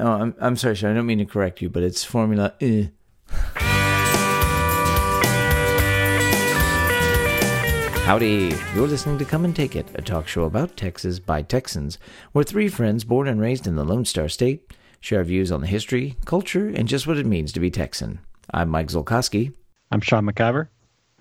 Oh, I'm, I'm sorry, sir. I don't mean to correct you, but it's Formula E. Howdy. You're listening to Come and Take It, a talk show about Texas by Texans, where three friends born and raised in the Lone Star State share views on the history, culture, and just what it means to be Texan. I'm Mike Zolkowski. I'm Sean McIver.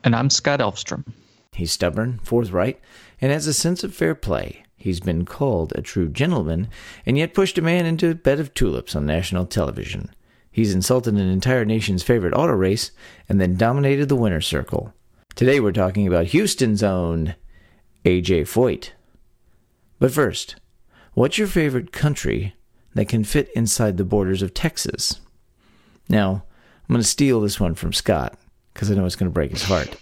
And I'm Scott Elfstrom. He's stubborn, forthright, and has a sense of fair play. He's been called a true gentleman, and yet pushed a man into a bed of tulips on national television. He's insulted an entire nation's favorite auto race and then dominated the winner's circle. Today we're talking about Houston's own AJ Foyt. But first, what's your favorite country that can fit inside the borders of Texas? Now, I'm going to steal this one from Scott because I know it's going to break his heart.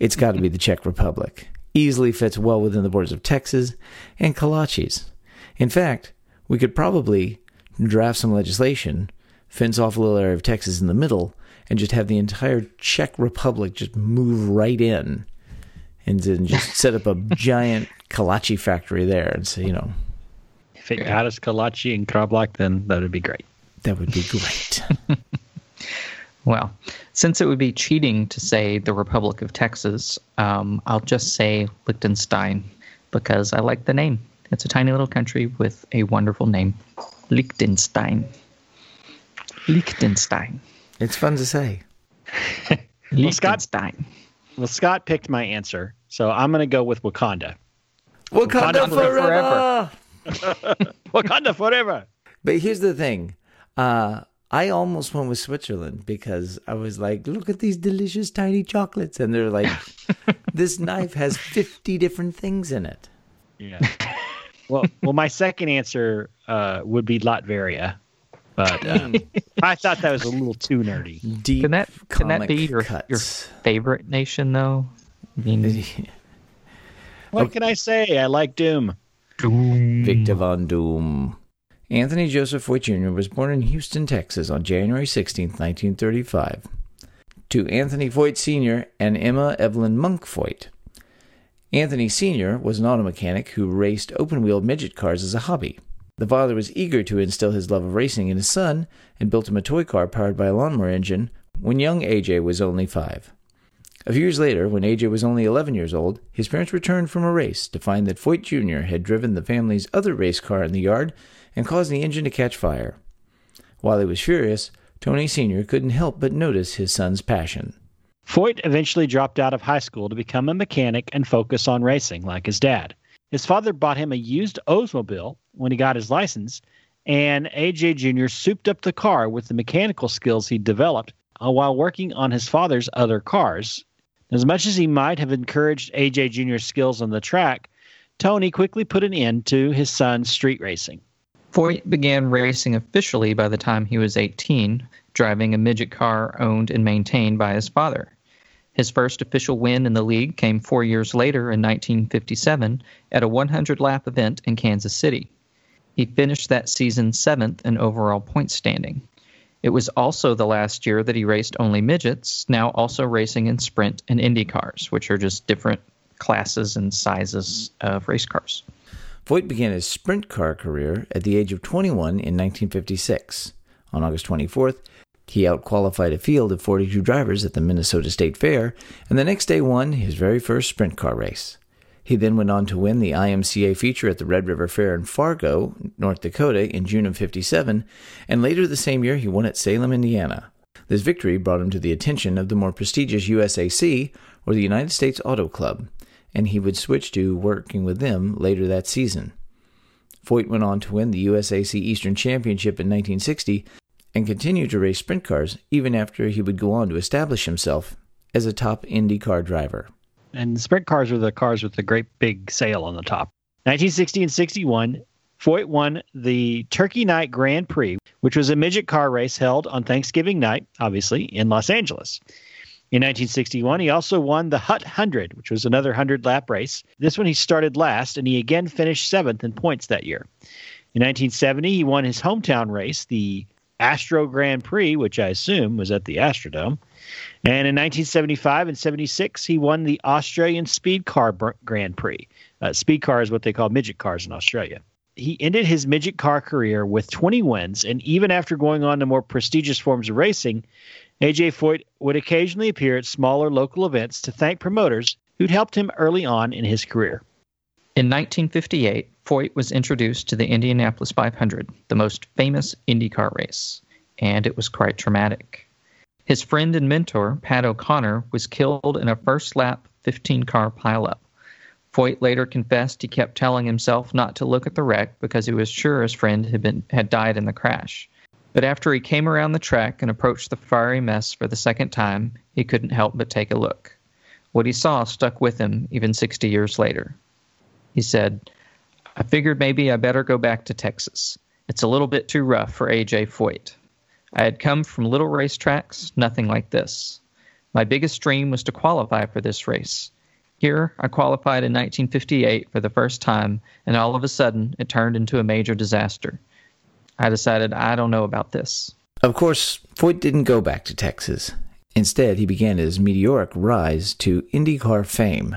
It's got to be the Czech Republic. Easily fits well within the borders of Texas and Kolaches. In fact, we could probably draft some legislation, fence off a little area of Texas in the middle, and just have the entire Czech Republic just move right in and then just set up a giant kolache factory there and say, you know. If it got us kolache and Krablak, then that would be great. That would be great. well, since it would be cheating to say the Republic of Texas, um, I'll just say Liechtenstein because I like the name. It's a tiny little country with a wonderful name Liechtenstein. Liechtenstein. It's fun to say. well, Scott, well, Scott picked my answer, so I'm going to go with Wakanda. Wakanda, Wakanda forever. forever. Wakanda forever. But here's the thing. Uh, I almost went with Switzerland because I was like, look at these delicious tiny chocolates. And they're like, this knife has 50 different things in it. Yeah. well, well, my second answer uh, would be Latveria but um, I thought that was a little too nerdy. Deep can that can that be your cuts. your favorite nation though? I mean, what can I say? I like Doom. Doom. Victor Von Doom. Anthony Joseph Foyt Jr. was born in Houston, Texas on January 16, 1935. To Anthony Foyt Sr. and Emma Evelyn Monk Foyt. Anthony Sr. was an auto mechanic who raced open wheel midget cars as a hobby. The father was eager to instill his love of racing in his son and built him a toy car powered by a lawnmower engine when young AJ was only five. A few years later, when AJ was only 11 years old, his parents returned from a race to find that Foyt Jr. had driven the family's other race car in the yard and caused the engine to catch fire. While he was furious, Tony Sr. couldn't help but notice his son's passion. Foyt eventually dropped out of high school to become a mechanic and focus on racing like his dad. His father bought him a used Oldsmobile when he got his license, and AJ Jr. souped up the car with the mechanical skills he developed uh, while working on his father's other cars. As much as he might have encouraged AJ Jr.'s skills on the track, Tony quickly put an end to his son's street racing. Foyt began racing officially by the time he was 18, driving a midget car owned and maintained by his father. His first official win in the league came four years later in 1957 at a 100 lap event in Kansas City. He finished that season seventh in overall point standing. It was also the last year that he raced only midgets, now also racing in sprint and Indy cars, which are just different classes and sizes of race cars. Foyt began his sprint car career at the age of 21 in 1956. On August 24th, he outqualified a field of 42 drivers at the Minnesota State Fair, and the next day won his very first sprint car race. He then went on to win the IMCA feature at the Red River Fair in Fargo, North Dakota in June of 57, and later the same year he won at Salem, Indiana. This victory brought him to the attention of the more prestigious USAC, or the United States Auto Club, and he would switch to working with them later that season. Foyt went on to win the USAC Eastern Championship in 1960 and continued to race sprint cars even after he would go on to establish himself as a top Indy car driver. And sprint cars are the cars with the great big sail on the top. 1960 and 61, Foyt won the Turkey Night Grand Prix, which was a midget car race held on Thanksgiving night, obviously, in Los Angeles. In 1961, he also won the Hut 100, which was another 100 lap race. This one he started last, and he again finished seventh in points that year. In 1970, he won his hometown race, the Astro Grand Prix, which I assume was at the Astrodome. And in 1975 and 76, he won the Australian Speed Car Grand Prix. Uh, speed car is what they call midget cars in Australia. he ended his midget car career with 20 wins, and even after going on to more prestigious forms of racing, AJ Foyt would occasionally appear at smaller local events to thank promoters who'd helped him early on in his career. In 1958, Foyt was introduced to the Indianapolis 500, the most famous IndyCar race, and it was quite traumatic. His friend and mentor, Pat O'Connor, was killed in a first lap 15 car pileup. Foyt later confessed he kept telling himself not to look at the wreck because he was sure his friend had been had died in the crash. But after he came around the track and approached the fiery mess for the second time, he couldn't help but take a look. What he saw stuck with him even 60 years later. He said, I figured maybe I better go back to Texas. It's a little bit too rough for AJ Foyt. I had come from little racetracks, nothing like this. My biggest dream was to qualify for this race. Here, I qualified in 1958 for the first time, and all of a sudden, it turned into a major disaster. I decided I don't know about this. Of course, Foyt didn't go back to Texas. Instead, he began his meteoric rise to IndyCar fame.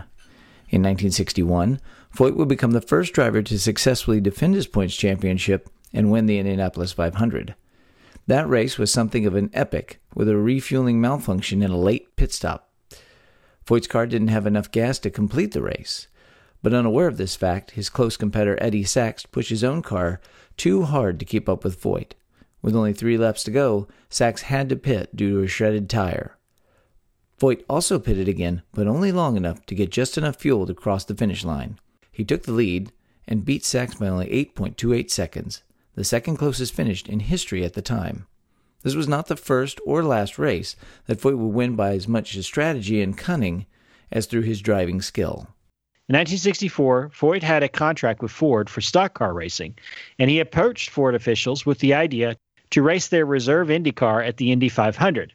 In 1961, Foyt would become the first driver to successfully defend his points championship and win the Indianapolis 500. That race was something of an epic, with a refueling malfunction and a late pit stop. Foyt's car didn't have enough gas to complete the race, but unaware of this fact, his close competitor Eddie Sachs pushed his own car too hard to keep up with Foyt. With only three laps to go, Sachs had to pit due to a shredded tire. Foyt also pitted again, but only long enough to get just enough fuel to cross the finish line. He took the lead and beat Sachs by only 8.28 seconds, the second closest finish in history at the time. This was not the first or last race that Foyt would win by as much his strategy and cunning as through his driving skill. In 1964, Foyt had a contract with Ford for stock car racing, and he approached Ford officials with the idea to race their reserve Indy car at the Indy 500.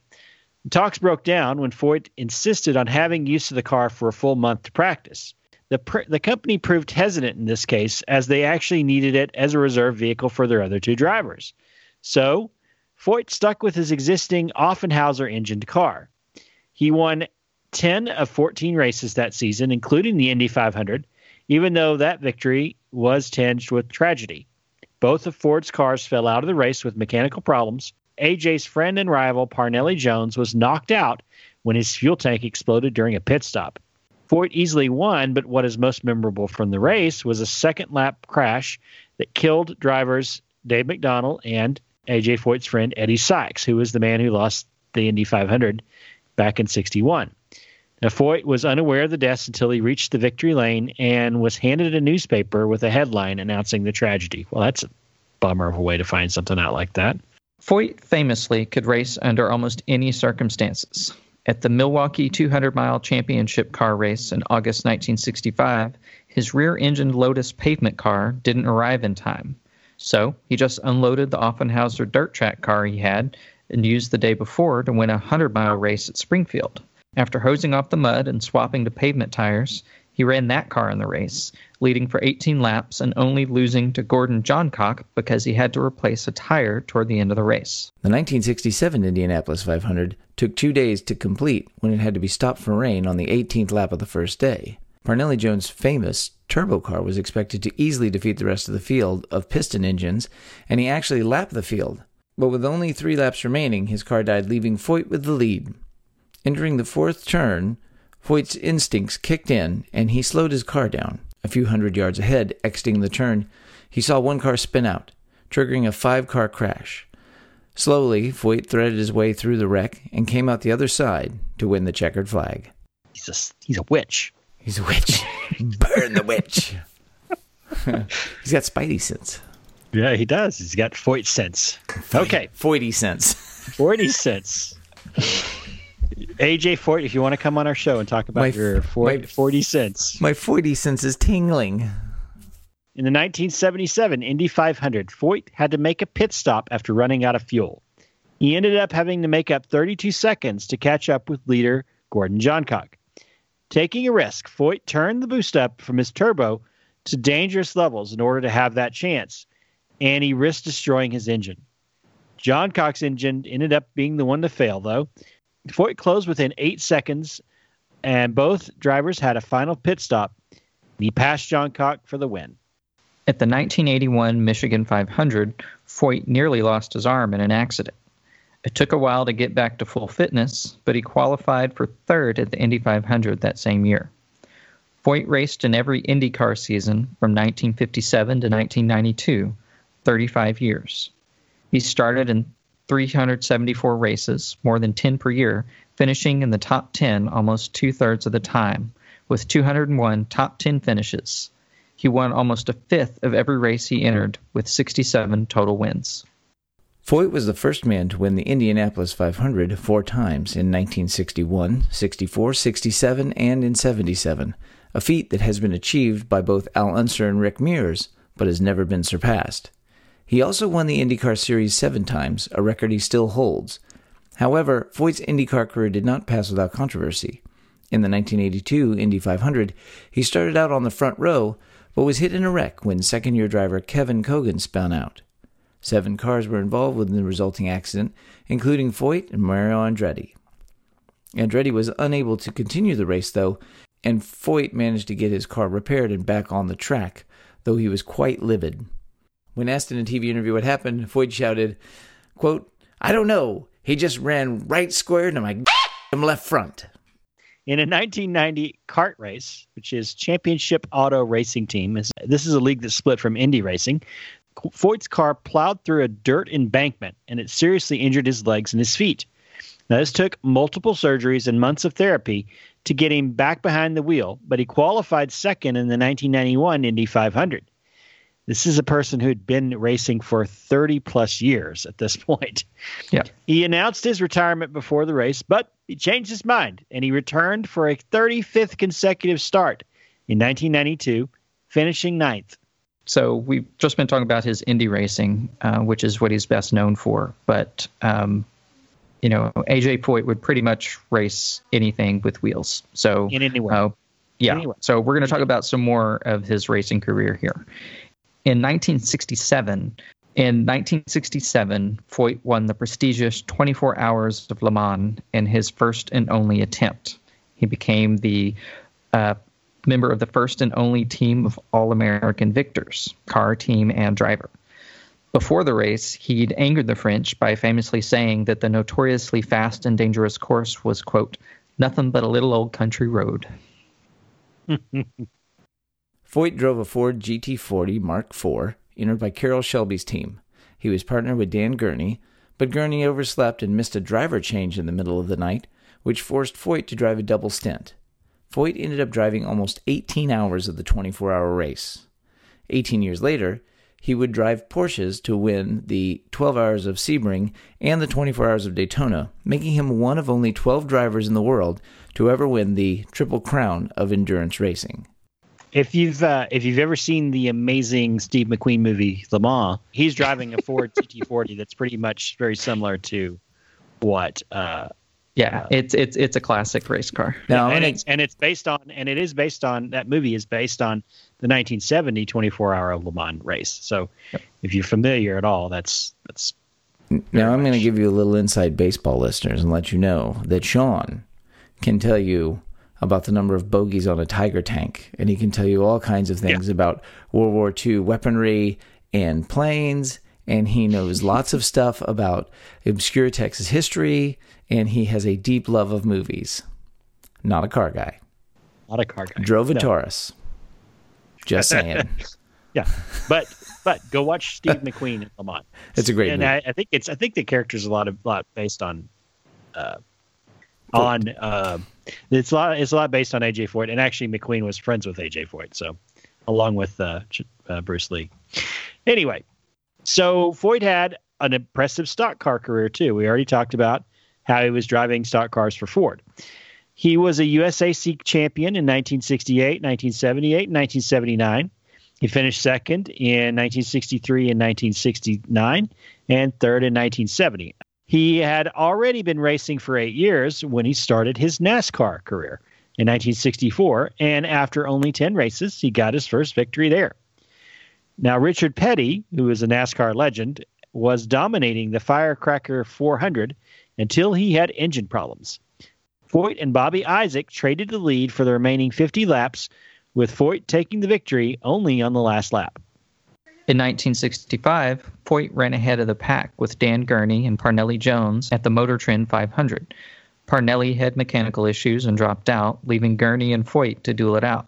Talks broke down when Foyt insisted on having use of the car for a full month to practice. The, pr- the company proved hesitant in this case as they actually needed it as a reserve vehicle for their other two drivers. So, Foyt stuck with his existing Offenhauser engined car. He won 10 of 14 races that season, including the Indy 500, even though that victory was tinged with tragedy. Both of Ford's cars fell out of the race with mechanical problems. AJ's friend and rival, Parnelli Jones, was knocked out when his fuel tank exploded during a pit stop. Ford easily won, but what is most memorable from the race was a second lap crash that killed drivers Dave McDonald and AJ Foyt's friend Eddie Sachs, who was the man who lost the Indy 500 back in 61. Now, Foyt was unaware of the deaths until he reached the victory lane and was handed a newspaper with a headline announcing the tragedy. Well, that's a bummer of a way to find something out like that. Foyt famously could race under almost any circumstances. At the Milwaukee 200 mile championship car race in August 1965, his rear engined Lotus pavement car didn't arrive in time. So he just unloaded the Offenhauser dirt track car he had and used the day before to win a 100 mile race at Springfield. After hosing off the mud and swapping to pavement tires, he ran that car in the race, leading for 18 laps and only losing to Gordon Johncock because he had to replace a tire toward the end of the race. The 1967 Indianapolis 500 took two days to complete when it had to be stopped for rain on the 18th lap of the first day. Parnelli Jones' famous turbo car was expected to easily defeat the rest of the field of piston engines, and he actually lapped the field. But with only three laps remaining, his car died, leaving Foyt with the lead. Entering the fourth turn, Foyt's instincts kicked in, and he slowed his car down. A few hundred yards ahead, exiting the turn, he saw one car spin out, triggering a five car crash. Slowly, Foyt threaded his way through the wreck and came out the other side to win the checkered flag. He's a, he's a witch. He's a witch. Burn the witch. he's got spidey sense. Yeah, he does. He's got Foyt sense. Okay. Foyty sense. Foyty sense. AJ Foyt, if you want to come on our show and talk about My- your 40, my- 40 cents. My Foyty sense is tingling. In the 1977 Indy 500, Foyt had to make a pit stop after running out of fuel. He ended up having to make up 32 seconds to catch up with leader Gordon Johncock. Taking a risk, Foyt turned the boost up from his turbo to dangerous levels in order to have that chance, and he risked destroying his engine. Johncock's engine ended up being the one to fail, though. Foyt closed within eight seconds, and both drivers had a final pit stop. He passed Johncock for the win. At the 1981 Michigan 500, Foyt nearly lost his arm in an accident. It took a while to get back to full fitness, but he qualified for third at the Indy 500 that same year. Foyt raced in every IndyCar season from 1957 to 1992, 35 years. He started in 374 races, more than 10 per year, finishing in the top 10 almost two thirds of the time, with 201 top 10 finishes. He won almost a fifth of every race he entered, with 67 total wins. Foyt was the first man to win the Indianapolis 500 four times in 1961, 64, 67, and in 77, a feat that has been achieved by both Al Unser and Rick Mears, but has never been surpassed. He also won the IndyCar Series seven times, a record he still holds. However, Foyt's IndyCar career did not pass without controversy. In the 1982 Indy 500, he started out on the front row, but was hit in a wreck when second year driver Kevin Cogan spun out. Seven cars were involved in the resulting accident, including Foyt and Mario Andretti. Andretti was unable to continue the race, though, and Foyt managed to get his car repaired and back on the track, though he was quite livid. When asked in a TV interview what happened, Foyt shouted, quote, I don't know. He just ran right square into my left front. In a 1990 CART race, which is Championship Auto Racing Team, this is a league that split from Indy Racing. Foyt's car plowed through a dirt embankment and it seriously injured his legs and his feet. Now, this took multiple surgeries and months of therapy to get him back behind the wheel, but he qualified second in the 1991 Indy 500. This is a person who'd been racing for 30 plus years at this point. Yeah. He announced his retirement before the race, but he changed his mind and he returned for a 35th consecutive start in 1992, finishing ninth. So we've just been talking about his Indy racing, uh, which is what he's best known for. But um, you know, AJ Foyt would pretty much race anything with wheels. So in anywhere. Uh, yeah. Anyway. So we're going to talk about some more of his racing career here. In 1967, in 1967, Foyt won the prestigious 24 Hours of Le Mans in his first and only attempt. He became the uh, member of the first and only team of All American victors, car, team, and driver. Before the race, he'd angered the French by famously saying that the notoriously fast and dangerous course was, quote, nothing but a little old country road. Foyt drove a Ford GT40 Mark IV, entered by Carroll Shelby's team. He was partnered with Dan Gurney, but Gurney overslept and missed a driver change in the middle of the night, which forced Foyt to drive a double stint. Foyt ended up driving almost 18 hours of the 24 hour race. 18 years later, he would drive Porsches to win the 12 hours of Sebring and the 24 hours of Daytona, making him one of only 12 drivers in the world to ever win the Triple Crown of endurance racing. If you've uh, if you've ever seen the amazing Steve McQueen movie Le Mans, he's driving a Ford GT40 that's pretty much very similar to what uh, yeah, uh, it's it's it's a classic race car. No, and, and it's and it's based on and it is based on that movie is based on the 1970 24 hour Le Mans race. So yep. if you're familiar at all, that's that's. Now I'm going to give you a little inside baseball listeners and let you know that Sean can tell you about the number of bogeys on a Tiger tank, and he can tell you all kinds of things yeah. about World War II weaponry and planes, and he knows lots of stuff about obscure Texas history and he has a deep love of movies. Not a car guy. Not a car guy. Drove a no. Taurus. Just saying. yeah, but but go watch Steve McQueen in Le Mans. It's a great and movie. I, I, think it's I think the character's a lot of lot based on uh, on uh, it's a lot it's a lot based on AJ Foyt and actually McQueen was friends with AJ Foyt so along with uh, uh, Bruce Lee. Anyway, so Foyt had an impressive stock car career too. We already talked about how he was driving stock cars for Ford. He was a USAC champion in 1968, 1978, and 1979. He finished second in 1963 and 1969, and third in 1970. He had already been racing for eight years when he started his NASCAR career in 1964, and after only 10 races, he got his first victory there. Now, Richard Petty, who is a NASCAR legend, was dominating the Firecracker 400 until he had engine problems. Foyt and Bobby Isaac traded the lead for the remaining 50 laps, with Foyt taking the victory only on the last lap. In 1965, Foyt ran ahead of the pack with Dan Gurney and Parnelli Jones at the Motor Trend 500. Parnelli had mechanical issues and dropped out, leaving Gurney and Foyt to duel it out.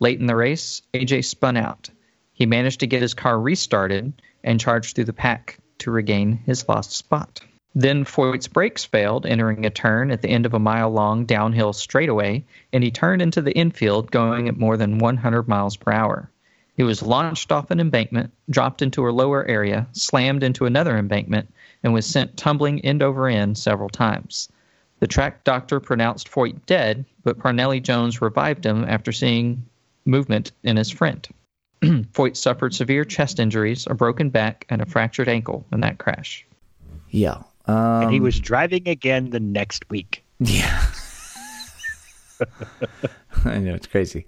Late in the race, AJ spun out. He managed to get his car restarted and charged through the pack to regain his lost spot. Then Foyt's brakes failed, entering a turn at the end of a mile long downhill straightaway, and he turned into the infield going at more than 100 miles per hour. He was launched off an embankment, dropped into a lower area, slammed into another embankment, and was sent tumbling end over end several times. The track doctor pronounced Foyt dead, but Parnelli Jones revived him after seeing movement in his friend. Foyt suffered severe chest injuries, a broken back, and a fractured ankle in that crash. Yeah. and Um, he was driving again the next week. Yeah. I know, it's crazy.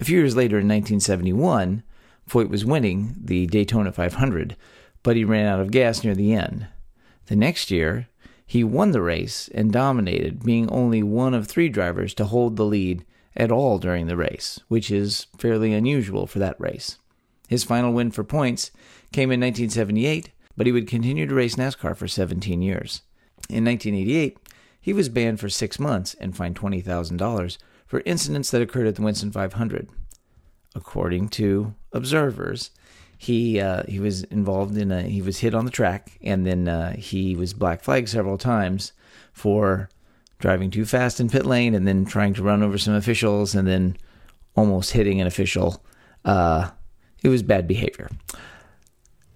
A few years later, in 1971, Foyt was winning the Daytona 500, but he ran out of gas near the end. The next year, he won the race and dominated, being only one of three drivers to hold the lead at all during the race, which is fairly unusual for that race. His final win for points came in 1978, but he would continue to race NASCAR for 17 years. In 1988, he was banned for six months and fined $20,000 for incidents that occurred at the Winston 500. According to observers, he uh, he was involved in a he was hit on the track and then uh, he was black flagged several times for driving too fast in pit lane and then trying to run over some officials and then almost hitting an official. Uh, it was bad behavior.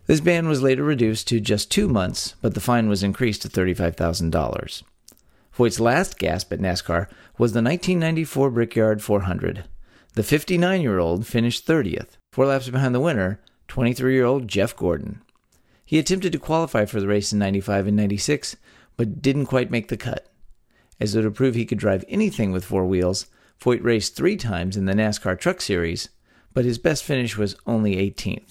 This ban was later reduced to just two months, but the fine was increased to $35,000. Foyt's last gasp at NASCAR was the 1994 Brickyard 400. The 59 year old finished 30th, four laps behind the winner, 23 year old Jeff Gordon. He attempted to qualify for the race in 95 and 96, but didn't quite make the cut. As though to prove he could drive anything with four wheels, Foyt raced three times in the NASCAR Truck Series, but his best finish was only 18th.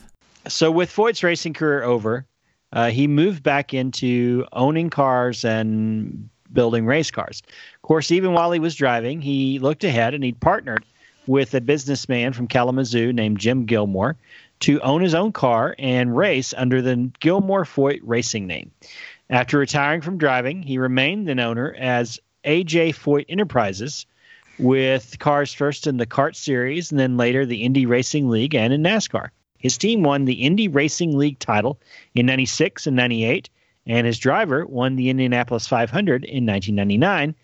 So with Foyt's racing career over, uh, he moved back into owning cars and building race cars. Of course, even while he was driving, he looked ahead and he partnered with a businessman from Kalamazoo named Jim Gilmore to own his own car and race under the Gilmore Foyt racing name. After retiring from driving, he remained an owner as AJ Foyt Enterprises with cars first in the CART Series and then later the Indy Racing League and in NASCAR. His team won the Indy Racing League title in 96 and 98, and his driver won the Indianapolis 500 in 1999,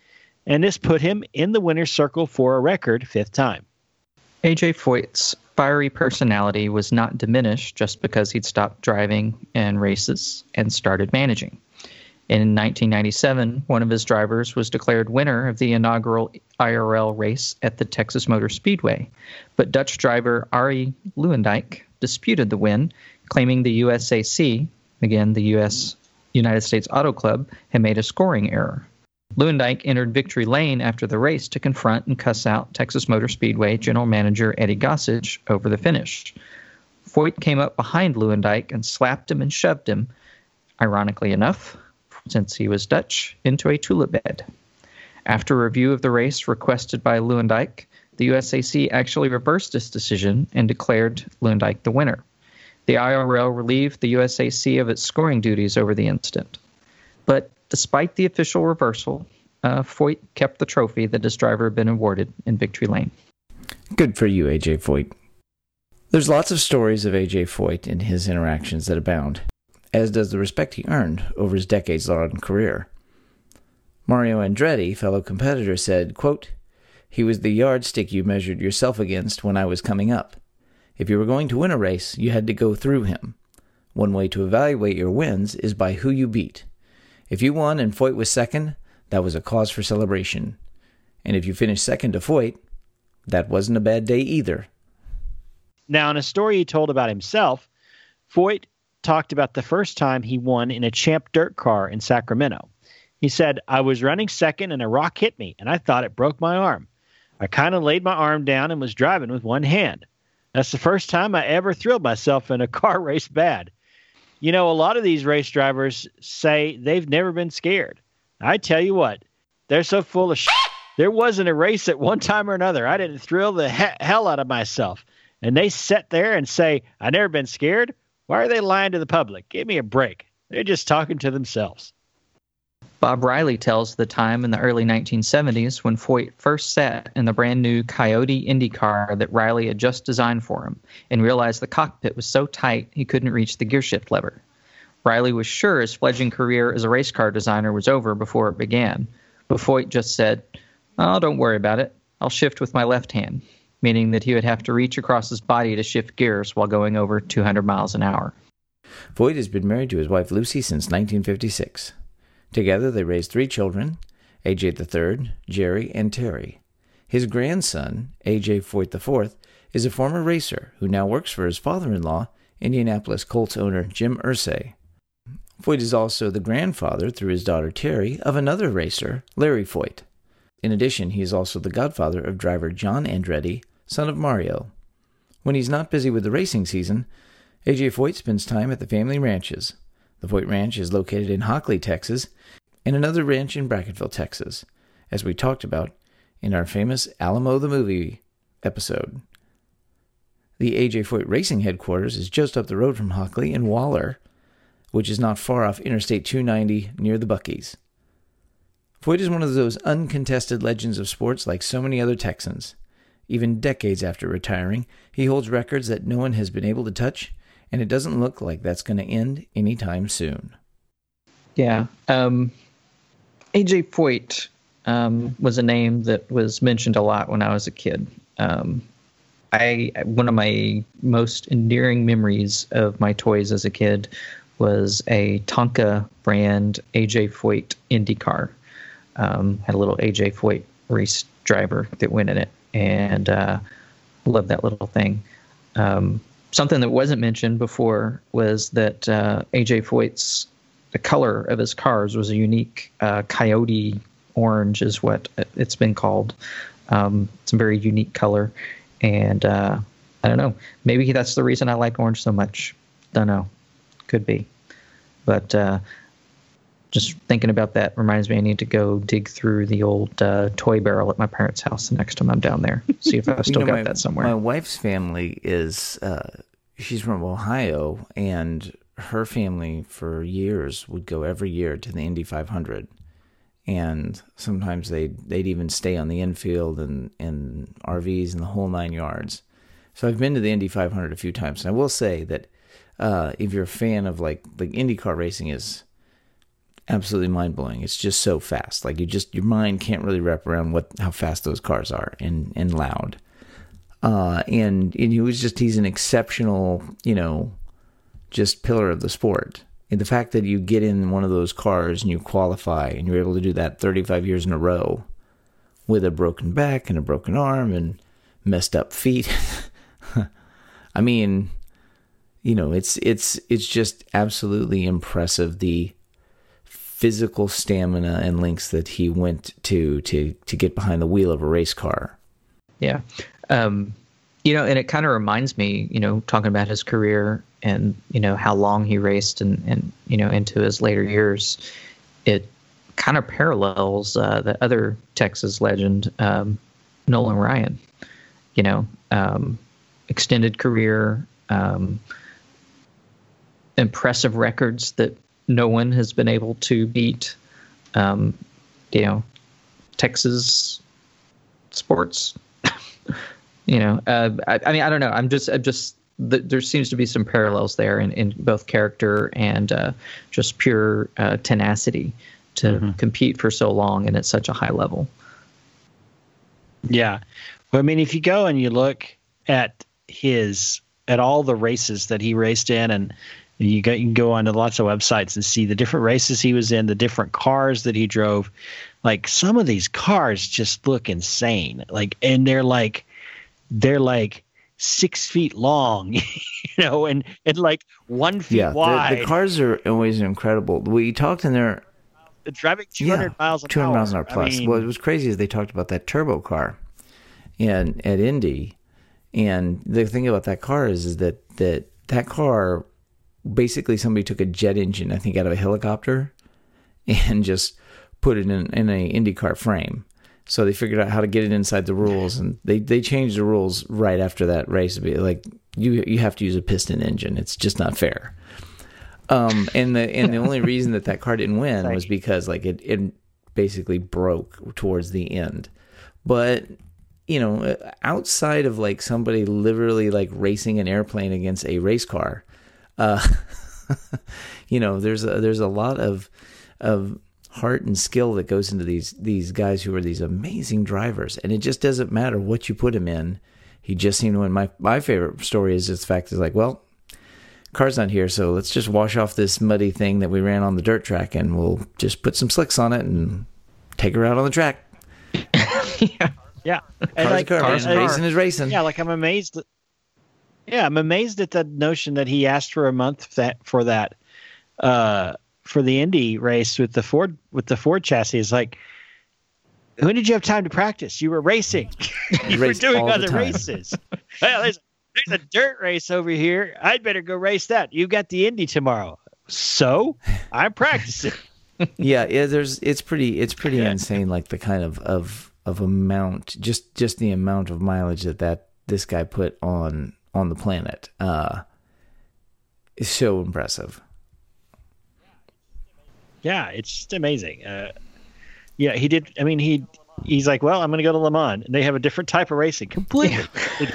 and this put him in the winner's circle for a record fifth time. AJ Foyt's fiery personality was not diminished just because he'd stopped driving in races and started managing. In 1997, one of his drivers was declared winner of the inaugural IRL race at the Texas Motor Speedway, but Dutch driver Arie Luyendyk disputed the win, claiming the USAC, again the US United States Auto Club, had made a scoring error. Luyendyk entered victory lane after the race to confront and cuss out Texas Motor Speedway general manager Eddie Gossage over the finish. Foyt came up behind Luyendyk and slapped him and shoved him, ironically enough, since he was Dutch, into a tulip bed. After review of the race requested by Luyendyk, the USAC actually reversed this decision and declared Luyendyk the winner. The IRL relieved the USAC of its scoring duties over the incident. But despite the official reversal, uh, Foyt kept the trophy that his driver had been awarded in victory lane. Good for you, AJ Foyt. There's lots of stories of AJ Foyt and his interactions that abound, as does the respect he earned over his decades long career. Mario Andretti, fellow competitor, said, quote, He was the yardstick you measured yourself against when I was coming up. If you were going to win a race, you had to go through him. One way to evaluate your wins is by who you beat. If you won and Foyt was second, that was a cause for celebration. And if you finished second to Foyt, that wasn't a bad day either. Now, in a story he told about himself, Foyt talked about the first time he won in a Champ Dirt car in Sacramento. He said, I was running second and a rock hit me, and I thought it broke my arm. I kind of laid my arm down and was driving with one hand. That's the first time I ever thrilled myself in a car race bad. You know, a lot of these race drivers say they've never been scared. I tell you what, they're so full of shit. There wasn't a race at one time or another. I didn't thrill the he- hell out of myself. and they sit there and say, "I never been scared." Why are they lying to the public? Give me a break. They're just talking to themselves. Bob Riley tells the time in the early 1970s when Foyt first sat in the brand new Coyote Indy car that Riley had just designed for him and realized the cockpit was so tight he couldn't reach the gearshift lever. Riley was sure his fledgling career as a race car designer was over before it began, but Foyt just said, Oh, don't worry about it. I'll shift with my left hand, meaning that he would have to reach across his body to shift gears while going over 200 miles an hour. Foyt has been married to his wife Lucy since 1956. Together they raised three children AJ III, Jerry, and Terry. His grandson, AJ Foyt IV, is a former racer who now works for his father in law, Indianapolis Colts owner Jim Irsay. Foyt is also the grandfather, through his daughter Terry, of another racer, Larry Foyt. In addition, he is also the godfather of driver John Andretti, son of Mario. When he's not busy with the racing season, AJ Foyt spends time at the family ranches. The Foyt Ranch is located in Hockley, Texas, and another ranch in Brackettville, Texas, as we talked about in our famous Alamo the Movie episode. The AJ Foyt Racing headquarters is just up the road from Hockley in Waller, which is not far off Interstate 290 near the Buc-ee's. Foyt is one of those uncontested legends of sports like so many other Texans. Even decades after retiring, he holds records that no one has been able to touch, and it doesn't look like that's going to end anytime soon. Yeah. Um, AJ Foyt um, was a name that was mentioned a lot when I was a kid. Um, I one of my most endearing memories of my toys as a kid was a Tonka brand AJ Foyt Indy car. Um, had a little AJ Foyt race driver that went in it, and uh, loved that little thing. Um, something that wasn't mentioned before was that uh, AJ Foyt's the color of his cars was a unique uh, coyote orange, is what it's been called. Um, it's a very unique color, and uh, I don't know. Maybe that's the reason I like orange so much. Don't know. Could be, but uh, just thinking about that reminds me I need to go dig through the old uh, toy barrel at my parents' house the next time I'm down there. See if I've still you know, got my, that somewhere. My wife's family is uh, she's from Ohio, and her family for years would go every year to the Indy 500, and sometimes they they'd even stay on the infield and and RVs and the whole nine yards. So I've been to the Indy 500 a few times, and I will say that uh, if you're a fan of like like IndyCar racing is absolutely mind blowing. It's just so fast. Like you just your mind can't really wrap around what how fast those cars are and and loud. Uh, and and he was just he's an exceptional you know just pillar of the sport. And the fact that you get in one of those cars and you qualify and you're able to do that 35 years in a row with a broken back and a broken arm and messed up feet. I mean, you know, it's it's it's just absolutely impressive the physical stamina and links that he went to to to get behind the wheel of a race car. Yeah. Um, you know, and it kind of reminds me, you know, talking about his career and, you know, how long he raced and, and you know, into his later years, it kind of parallels uh, the other Texas legend, um, Nolan Ryan. You know, um, extended career, um, impressive records that no one has been able to beat. Um, you know, Texas sports. you know, uh, I, I, mean, I don't know. I'm just, I'm just. The, there seems to be some parallels there in, in both character and uh, just pure uh, tenacity to mm-hmm. compete for so long and at such a high level. Yeah, well, I mean, if you go and you look at his at all the races that he raced in and you, got, you can go onto lots of websites and see the different races he was in, the different cars that he drove. Like some of these cars just look insane. Like, and they're like, they're like six feet long, you know, and and like one feet yeah, wide. The, the cars are always incredible. We talked in there. The driving 200 yeah, miles an 200 hour. miles an hour plus. I mean, what was crazy is they talked about that turbo car, and at Indy, and the thing about that car is, is that that that car basically somebody took a jet engine, I think, out of a helicopter and just put it in, in a IndyCar frame. So they figured out how to get it inside the rules, and they they changed the rules right after that race. Like you you have to use a piston engine. It's just not fair. Um, and the and the only reason that that car didn't win was because like it it basically broke towards the end. But you know, outside of like somebody literally like racing an airplane against a race car, uh, you know, there's a, there's a lot of of heart and skill that goes into these these guys who are these amazing drivers, and it just doesn't matter what you put him in. He just seemed to win. My my favorite story is just the fact is like, well, car's not here, so let's just wash off this muddy thing that we ran on the dirt track, and we'll just put some slicks on it and take her out on the track. yeah, yeah. And Car's like, a car, and- man. and- racing is racing. yeah, like I'm amazed. Yeah, I'm amazed at the notion that he asked for a month that for that uh, for the Indy race with the Ford with the Ford chassis. Is like, when did you have time to practice? You were racing. you were doing other races. well, there's there's a dirt race over here. I'd better go race that. You got the Indy tomorrow. So I'm practicing. yeah, yeah. There's it's pretty it's pretty Yeah. insane. Like the kind of of of amount, just just the amount of mileage that that this guy put on on the planet. Uh, is so impressive. Yeah, it's just amazing. Uh, yeah, he did. I mean, he he's like, well, I'm going to go to Le Mans, and they have a different type of racing completely.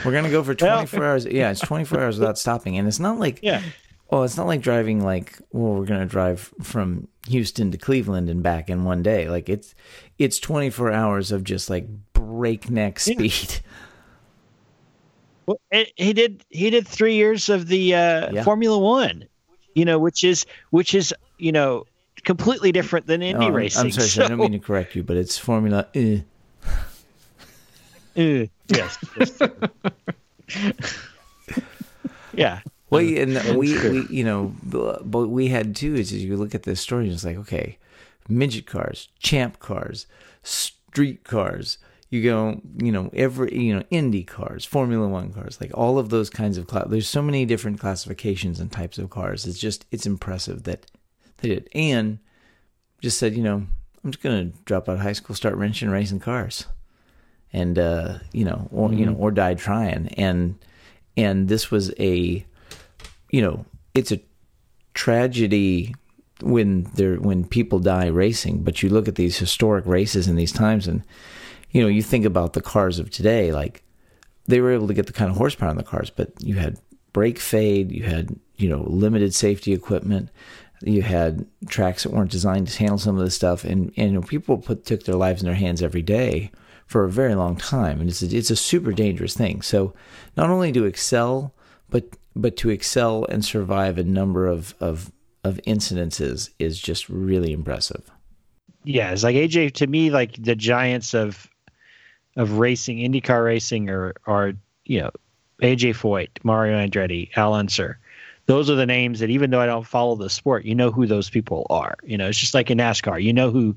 We're gonna go for Well- 24 hours. Yeah, it's 24 hours without stopping, and it's not like Yeah, well, it's not like driving like well, we're gonna drive from Houston to Cleveland and back in one day. Like it's it's 24 hours of just like breakneck speed. well, it, he did. He did three years of the uh, Yeah. Formula One. You know, which is which is you know completely different than Indy Oh, racing. I'm sorry, sir, I don't mean to correct you, but it's Formula. Uh. Uh, yes. yeah. Well, and we, we, you know, but we had too. Is you look at this story, and it's like, okay, midget cars, champ cars, street cars. You go, you know, every, you know, Indy cars, Formula One cars, like all of those kinds of class. There's so many different classifications and types of cars. It's just, it's impressive that they did, and just said, you know, I'm just gonna drop out of high school, start wrenching racing cars, and uh, you know, or you know, or die trying, and and this was a you know, it's a tragedy when there when people die racing, but you look at these historic races in these times and you know, you think about the cars of today, like they were able to get the kind of horsepower in the cars, but you had brake fade, you had, you know, limited safety equipment, you had tracks that weren't designed to handle some of this stuff and, and people put took their lives in their hands every day for a very long time and it's a, it's a super dangerous thing. So not only to excel, but but to excel and survive a number of of of incidences is just really impressive. Yeah, it's like AJ to me, like the giants of of racing, IndyCar racing, or are you know AJ Foyt, Mario Andretti, Al Unser. Those are the names that even though I don't follow the sport, you know who those people are. You know, it's just like in NASCAR. You know who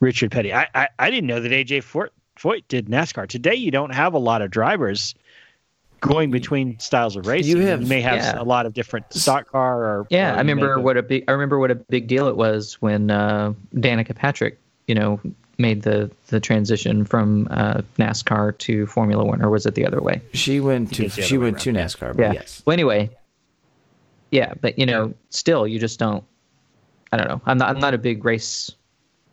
Richard Petty. I I, I didn't know that AJ Foyt, Foyt did NASCAR. Today, you don't have a lot of drivers going between styles of racing. You have- may have yeah. a lot of different stock car or Yeah, or I remember what a big I remember what a big deal it was when uh, Danica Patrick, you know, made the the transition from uh, NASCAR to Formula One, or was it the other way? She went to she other way went to NASCAR, but Yeah. yes. Well, anyway, yeah, but you know, still, you just don't. I don't know. I'm not. I'm not a big race,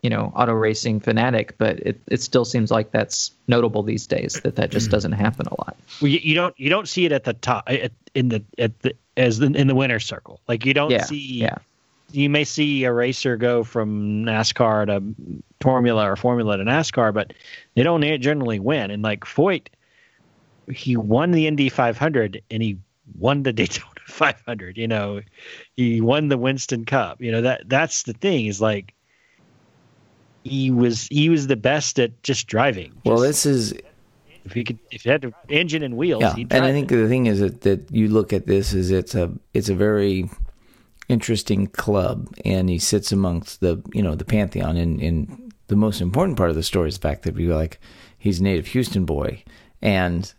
you know, auto racing fanatic, but it it still seems like that's notable these days that that just doesn't happen a lot. Well, you, you don't you don't see it at the top at, in the at the as the, in the winner's circle. Like you don't Yeah, see. yeah. You may see a racer go from NASCAR to Formula or Formula to NASCAR, but they don't generally win. And like Foyt, he won the Indy 500 and he won the Daytona 500. You know, he won the Winston Cup. You know that that's the thing is like he was he was the best at just driving. Well, this is if he could if he had an engine and wheels, yeah, and I think it. the thing is that, that you look at this is it's a it's a very interesting club, and he sits amongst the you know the pantheon. And, and the most important part of the story is the fact that we like he's a native Houston boy, and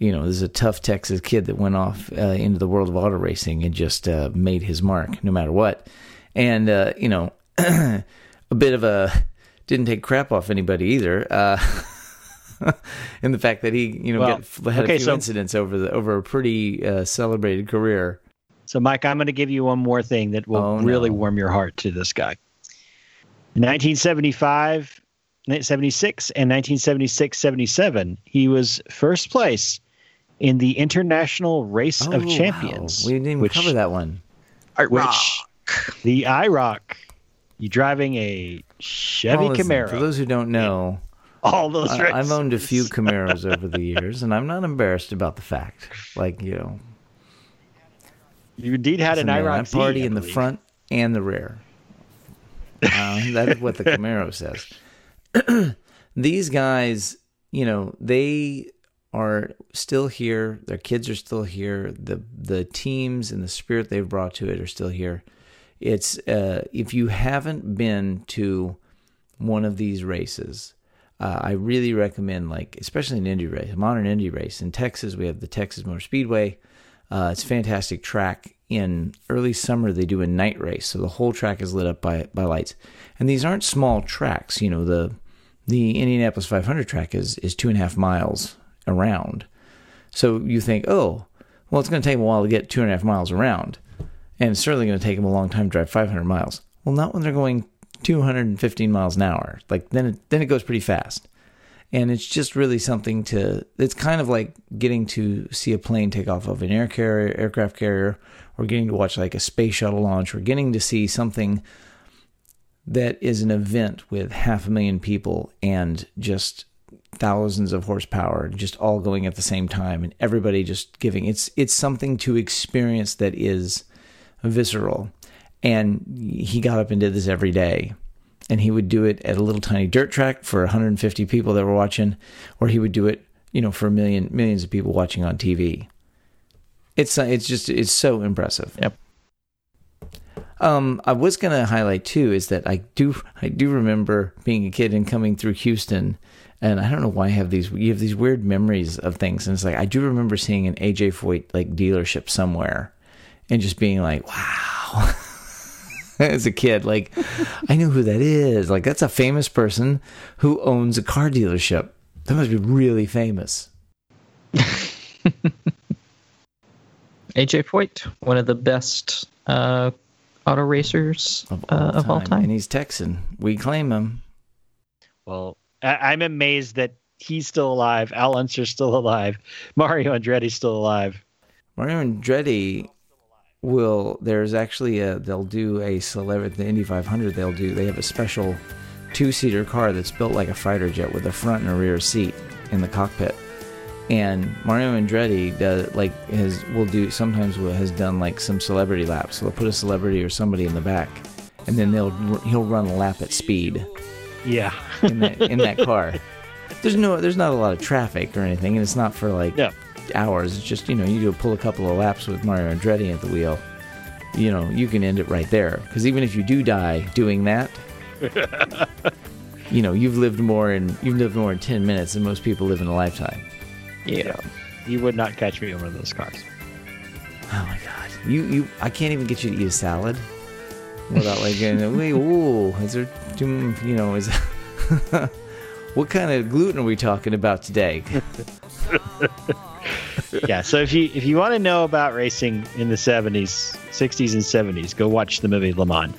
you know this is a tough Texas kid that went off uh, into the world of auto racing and just uh, made his mark no matter what. And uh, you know, a bit of a didn't take crap off anybody either. Uh, in the fact that he, you know, Well, got, had okay, a few so- incidents over the over a pretty uh, celebrated career. So, Mike, I'm going to give you one more thing that will Oh, really no. warm your heart to this guy. In 1975, 1976, and 1976 77, he was first place in the International Race of Oh, Champions. wow. We didn't even which, cover that one. Which, the IROC, you driving a Chevy Well, listen, Camaro. For those who don't know, all those I, I've owned a few Camaros over the years, and I'm not embarrassed about the fact. Like you know, You indeed had an man, IROC. I party in the front and the rear. Uh, that is what the Camaro says. These guys, you know, they are still here. Their kids are still here. The the teams and the spirit they've brought to it are still here. It's uh, if you haven't been to one of these races, uh, I really recommend like especially an Indy race, a modern Indy race in Texas. We have the Texas Motor Speedway. Uh, it's a fantastic track. In early summer, they do a night race, so the whole track is lit up by by lights. And these aren't small tracks. You know the the Indianapolis 500 track is is two and a half miles around. So you think, oh, well, it's going to take them a while to get two and a half miles around, and it's certainly going to take them a long time to drive 500 miles. Well, not when they're going 215 miles an hour. Like then, it, then it goes pretty fast, and it's just really something to. It's kind of like getting to see a plane take off of an air carrier, aircraft carrier, or getting to watch like a space shuttle launch, or getting to see something that is an event with half a million people and just thousands of horsepower just all going at the same time and everybody just giving it's it's something to experience that is visceral and he got up and did this every day and he would do it at a little tiny dirt track for 150 people that were watching or he would do it you know for a million millions of people watching on TV it's uh, it's just it's so impressive Yep. um, I was gonna highlight too is that I do I do remember being a kid and coming through Houston, and I don't know why I have these you have these weird memories of things, and it's like I do remember seeing an AJ Foyt like dealership somewhere, and just being like, wow. As a kid, like I knew who that is. Like that's a famous person who owns a car dealership. That must be really famous. AJ Foyt, one of the best uh, auto racers Of uh, all, of all time. time. and he's Texan. We claim him. Well, I- I'm amazed that he's still alive. Al Unser's still alive. Mario Andretti's still alive. Mario Andretti will. There's actually a. They'll do a celebrity. The Indy 500. They'll do. They have a special two-seater car that's built like a fighter jet with a front and a rear seat in the cockpit. And Mario Andretti does like has will do sometimes will, has done like some celebrity laps. So they'll put a celebrity or somebody in the back, and then they'll he'll run a lap at speed Yeah. in that in that car. There's no there's not a lot of traffic or anything, and it's not for like No. Hours. It's just you know you do pull a couple of laps with Mario Andretti at the wheel. You know you can end it right there because even if you do die doing that, you know you've lived more in you've lived more in ten minutes than most people live in a lifetime. Yeah. You would not catch me in one of those cars. Oh my god, you you I can't even get you to eat a salad without like going, wait, ooh, is there too you know is. What kind of gluten are we talking about today? yeah. So if you if you want to know about racing in the 70s, 60s, and 70s, go watch the movie Le Mans.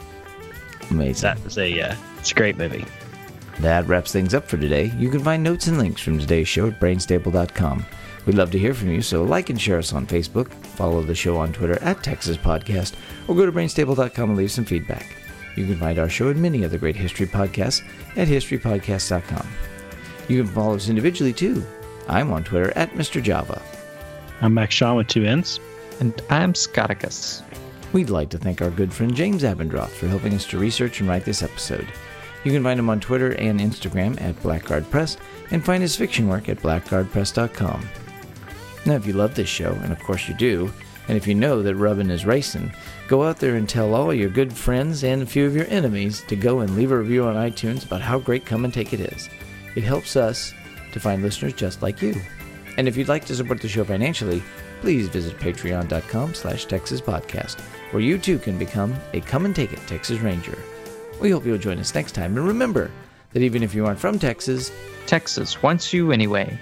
Amazing. That was a uh, it's a great movie. That wraps things up for today. You can find notes and links from today's show at brainstable.com. We'd love to hear from you, so like and share us on Facebook, follow the show on Twitter at Texas Podcast, or go to brainstable.com and leave some feedback. You can find our show and many other great history podcasts at historypodcast.com. You can follow us individually too. I'm on Twitter at Mr. Java. I'm Max Shaw with two N's. And I'm Scotticus. We'd like to thank our good friend James Abendroth for helping us to research and write this episode. You can find him on Twitter and Instagram at Blackguard Press and find his fiction work at blackguardpress.com. Now, if you love this show, and of course you do, and if you know that rubbin is racing, go out there and tell all your good friends and a few of your enemies to go and leave a review on iTunes about how great Come and Take It is. It helps us to find listeners just like you. And if you'd like to support the show financially, please visit patreon.com slash Texas Podcast, where you too can become a Come and Take It Texas Ranger. We hope you'll join us next time, and remember that even if you aren't from Texas, Texas wants you anyway.